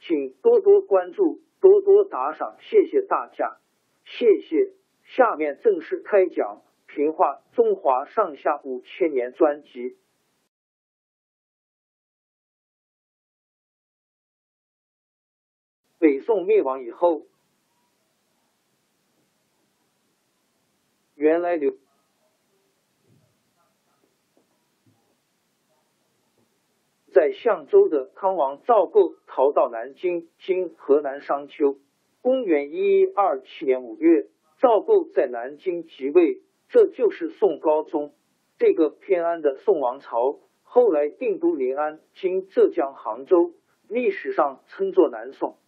请多多关注，多多打赏，谢谢大家，谢谢。下面正式开讲《评话中华上下五千年》专辑。北宋灭亡以后，原来刘。在相州的康王赵构逃到南京（今河南商丘）。公元一一二七年五月，赵构在南京即位，这就是宋高宗。这个偏安的宋王朝后来定都临安（今浙江杭州），历史上称作南宋。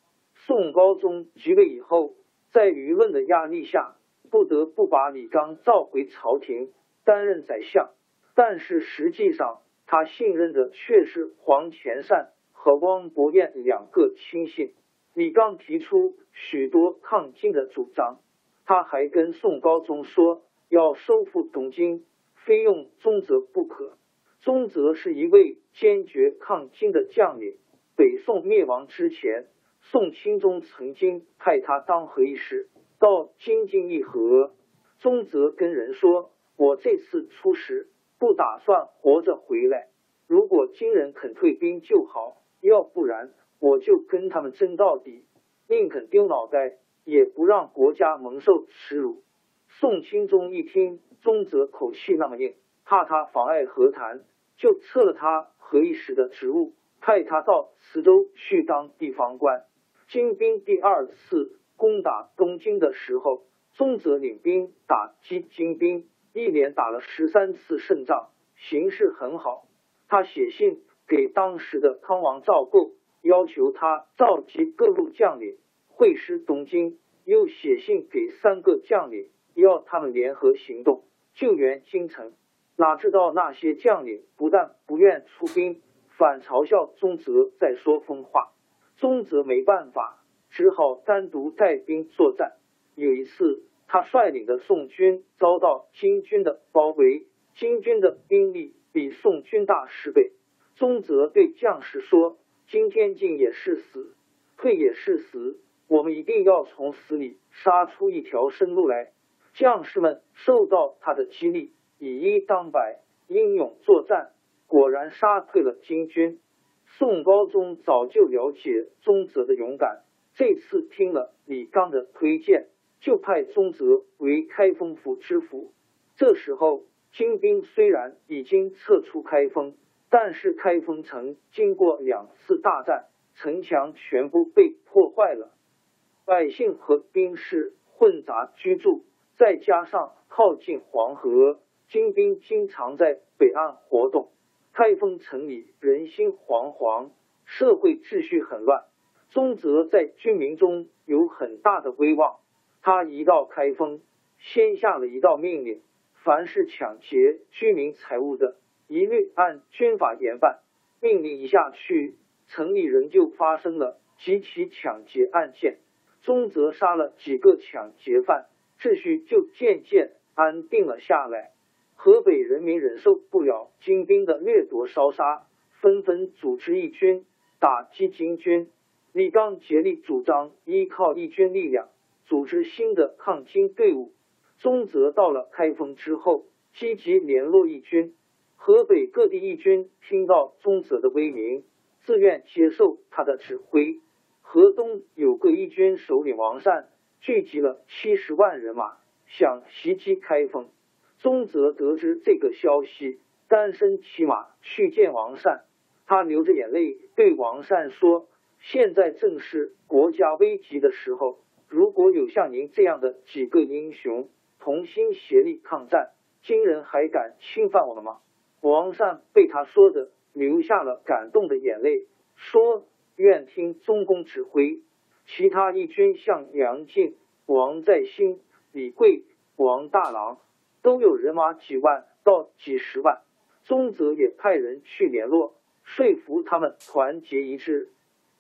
宋高宗即位以后，在舆论的压力下，不得不把李纲召回朝廷担任宰相，但是实际上。他信任的却是黄潜善和汪伯彦两个亲信。李纲提出许多抗金的主张，他还跟宋高宗说要收复东京，非用宗泽不可。宗泽是一位坚决抗金的将领。北宋灭亡之前，宋钦宗曾经派他当和议使，到京津议和。宗泽跟人说：“我这次出使。”不打算活着回来。如果金人肯退兵就好，要不然我就跟他们争到底，宁肯丢脑袋，也不让国家蒙受耻辱。宋钦宗一听宗泽口气那么硬，怕他妨碍和谈，就撤了他和议使的职务，派他到磁州去当地方官。金兵第二次攻打东京的时候，宗泽领兵打击金兵。一连打了十三次胜仗，形势很好。他写信给当时的康王赵构，要求他召集各路将领会师东京；又写信给三个将领，要他们联合行动救援京城。哪知道那些将领不但不愿出兵，反嘲笑宗泽在说疯话。宗泽没办法，只好单独带兵作战。有一次。他率领的宋军遭到金军的包围，金军的兵力比宋军大十倍。宗泽对将士说：“今天进也是死，退也是死，我们一定要从死里杀出一条生路来。”将士们受到他的激励，以一当百，英勇作战，果然杀退了金军。宋高宗早就了解宗泽的勇敢，这次听了李纲的推荐。就派宗泽为开封府知府。这时候，金兵虽然已经撤出开封，但是开封城经过两次大战，城墙全部被破坏了，百姓和兵士混杂居住，再加上靠近黄河，金兵经常在北岸活动，开封城里人心惶惶，社会秩序很乱。宗泽在军民中有很大的威望。他一到开封，先下了一道命令：凡是抢劫居民财物的，一律按军法严办。命令一下去，城里仍旧发生了几起抢劫案件。宗泽杀了几个抢劫犯，秩序就渐渐安定了下来。河北人民忍受不了金兵的掠夺烧杀，纷纷组织义军打击金军。李刚竭力主张依靠义军力量组织新的抗金队伍。宗泽到了开封之后，积极联络义军。河北各地义军听到宗泽的威名，自愿接受他的指挥。河东有个义军首领王善，聚集了七十万人马，想袭击开封。宗泽得知这个消息，单身骑马去见王善。他流着眼泪对王善说：“现在正是国家危急的时候，如果有像您这样的几个英雄同心协力抗战，金人还敢侵犯我们吗？”王善被他说的流下了感动的眼泪，说：“愿听宗公指挥。”其他义军像杨进、王在兴、李贵、王大郎都有人马几万到几十万。宗泽也派人去联络，说服他们团结一致，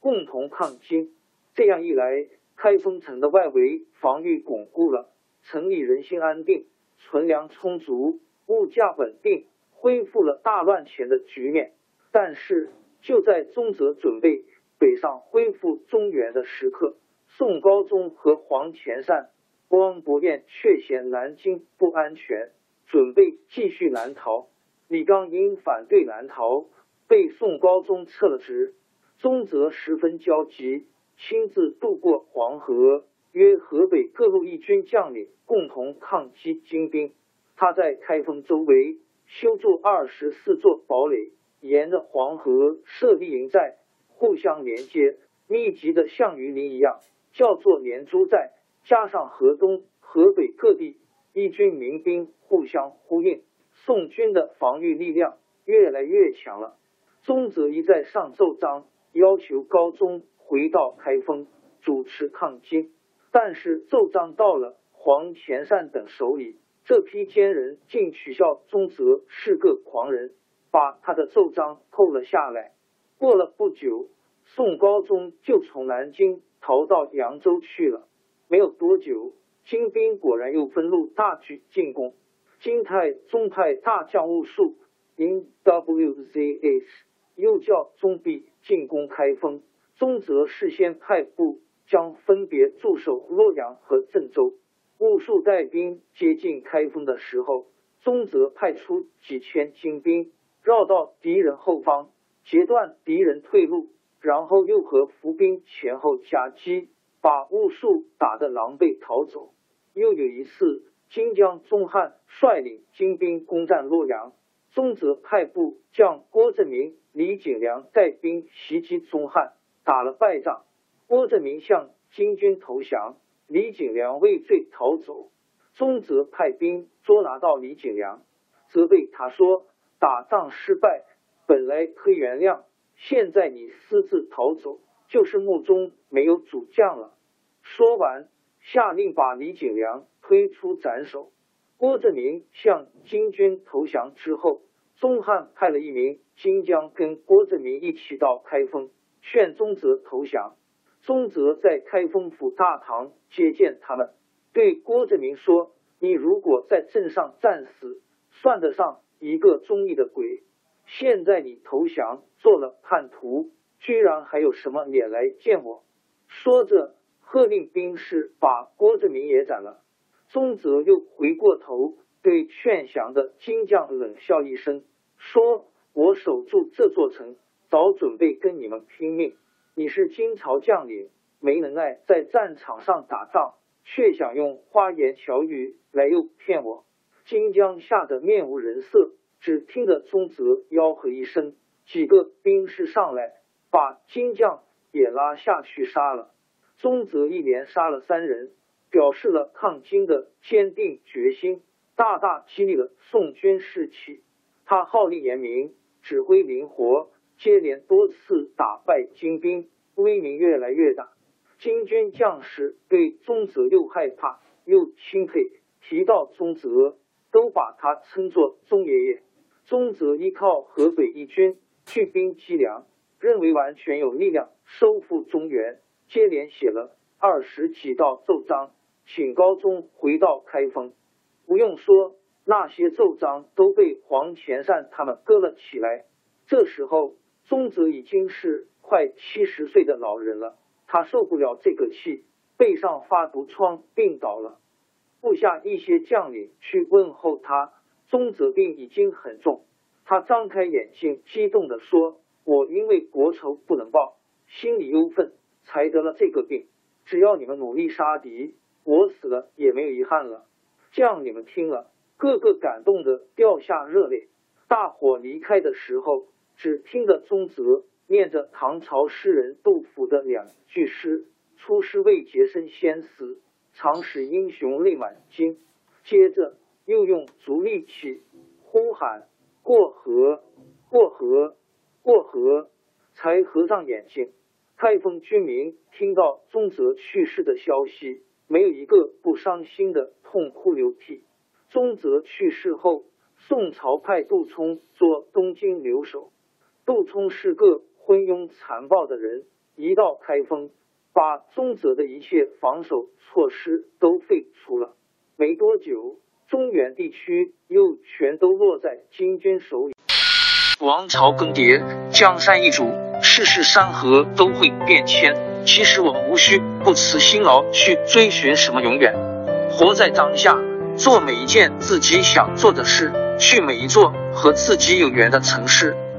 共同抗金。这样一来，开封城的外围防御巩固了，城里人心安定，存粮充足，物价稳定。恢复了大乱前的局面，但是就在宗泽准备北上恢复中原的时刻，宋高宗和黄潜善、汪伯彦却嫌南京不安全，准备继续南逃。李纲因反对南逃，被宋高宗撤了职。宗泽十分焦急，亲自渡过黄河，约河北各路义军将领共同抗击金兵。他在开封周围。修筑二十四座堡垒，沿着黄河设立营寨，互相连接，密集的像鱼鳞一样，叫做连珠寨。加上河东、河北各地义军民兵互相呼应，宋军的防御力量越来越强了。宗泽一再上奏章，要求高宗回到开封主持抗金，但是奏章到了黄潜善等手里。这批奸人竟取笑宗泽是个狂人，把他的奏章扣了下来。过了不久，宋高宗就从南京逃到扬州去了。没有多久，金兵果然又分路大举进攻。金太宗派大将兀术因 WZS，又叫宗弼进攻开封。宗泽事先派部将分别驻守洛阳和郑州。兀术带兵接近开封的时候，宗泽派出几千精兵绕到敌人后方，截断敌人退路，然后又和伏兵前后夹击，把兀术打得狼狈逃走。又有一次，金将宗翰率领精兵攻占洛阳，宗泽派部将郭振明、李景良带兵袭击宗翰，打了败仗。郭振明向金军投降。李景良畏罪逃走，宗泽派兵捉拿到李景良，责备他说：“打仗失败本来可以原谅，现在你私自逃走，就是墓中没有主将了。”说完，下令把李景良推出斩首。郭振明向金军投降之后，宗翰派了一名金将跟郭振明一起到开封，劝宗泽投降。宗泽在开封府大堂接见他们，对郭振明说：“你如果在镇上战死，算得上一个忠义的鬼。现在你投降做了叛徒，居然还有什么脸来见我？”说着，喝令兵士把郭振明也斩了。宗泽又回过头对劝降的金将冷笑一声，说：“我守住这座城，早准备跟你们拼命。”你是金朝将领，没能耐在战场上打仗，却想用花言巧语来诱骗我。金将吓得面无人色，只听得宗泽吆喝一声，几个兵士上来，把金将也拉下去杀了。宗泽一连杀了三人，表示了抗金的坚定决心，大大激励了宋军士气。他号令严明，指挥灵活。接连多次打败金兵，威名越来越大。金军将士对宗泽又害怕又钦佩，提到宗泽都把他称作宗爷爷。宗泽依靠河北义军聚兵积粮，认为完全有力量收复中原，接连写了《二十几道奏章，请高宗回到开封。不用说，那些奏章都被黄潜善他们搁了起来。这时候，宗泽已经是快七十岁的老人了，他受不了这个气，背上发毒疮，病倒了。部下一些将领去问候他，宗泽病已经很重。他张开眼睛，激动地说：“我因为国仇不能报，心里忧愤，才得了这个病。只要你们努力杀敌，我死了也没有遗憾了。”将领们听了，个个感动的掉下热泪。大伙离开的时候，只听得宗泽念着唐朝诗人杜甫的两句诗：“出师未捷身先死，长使英雄泪满襟。”接着又用足力气呼喊。过河，过河，过河，才合上眼睛。开封居民听到宗泽去世的消息，没有一个不伤心的痛哭流涕。宗泽去世后，宋朝派杜充做东京留守。杜充是个昏庸残暴的人，一到开封，把宗泽的一切防守措施都废除了。没多久。中原地区又全都落在金军手里。王朝更迭，江山易主，世事山河都会变迁。其实我们无需不辞辛劳去追寻什么永远，活在当下，做每一件自己想做的事，去每一座和自己有缘的城市，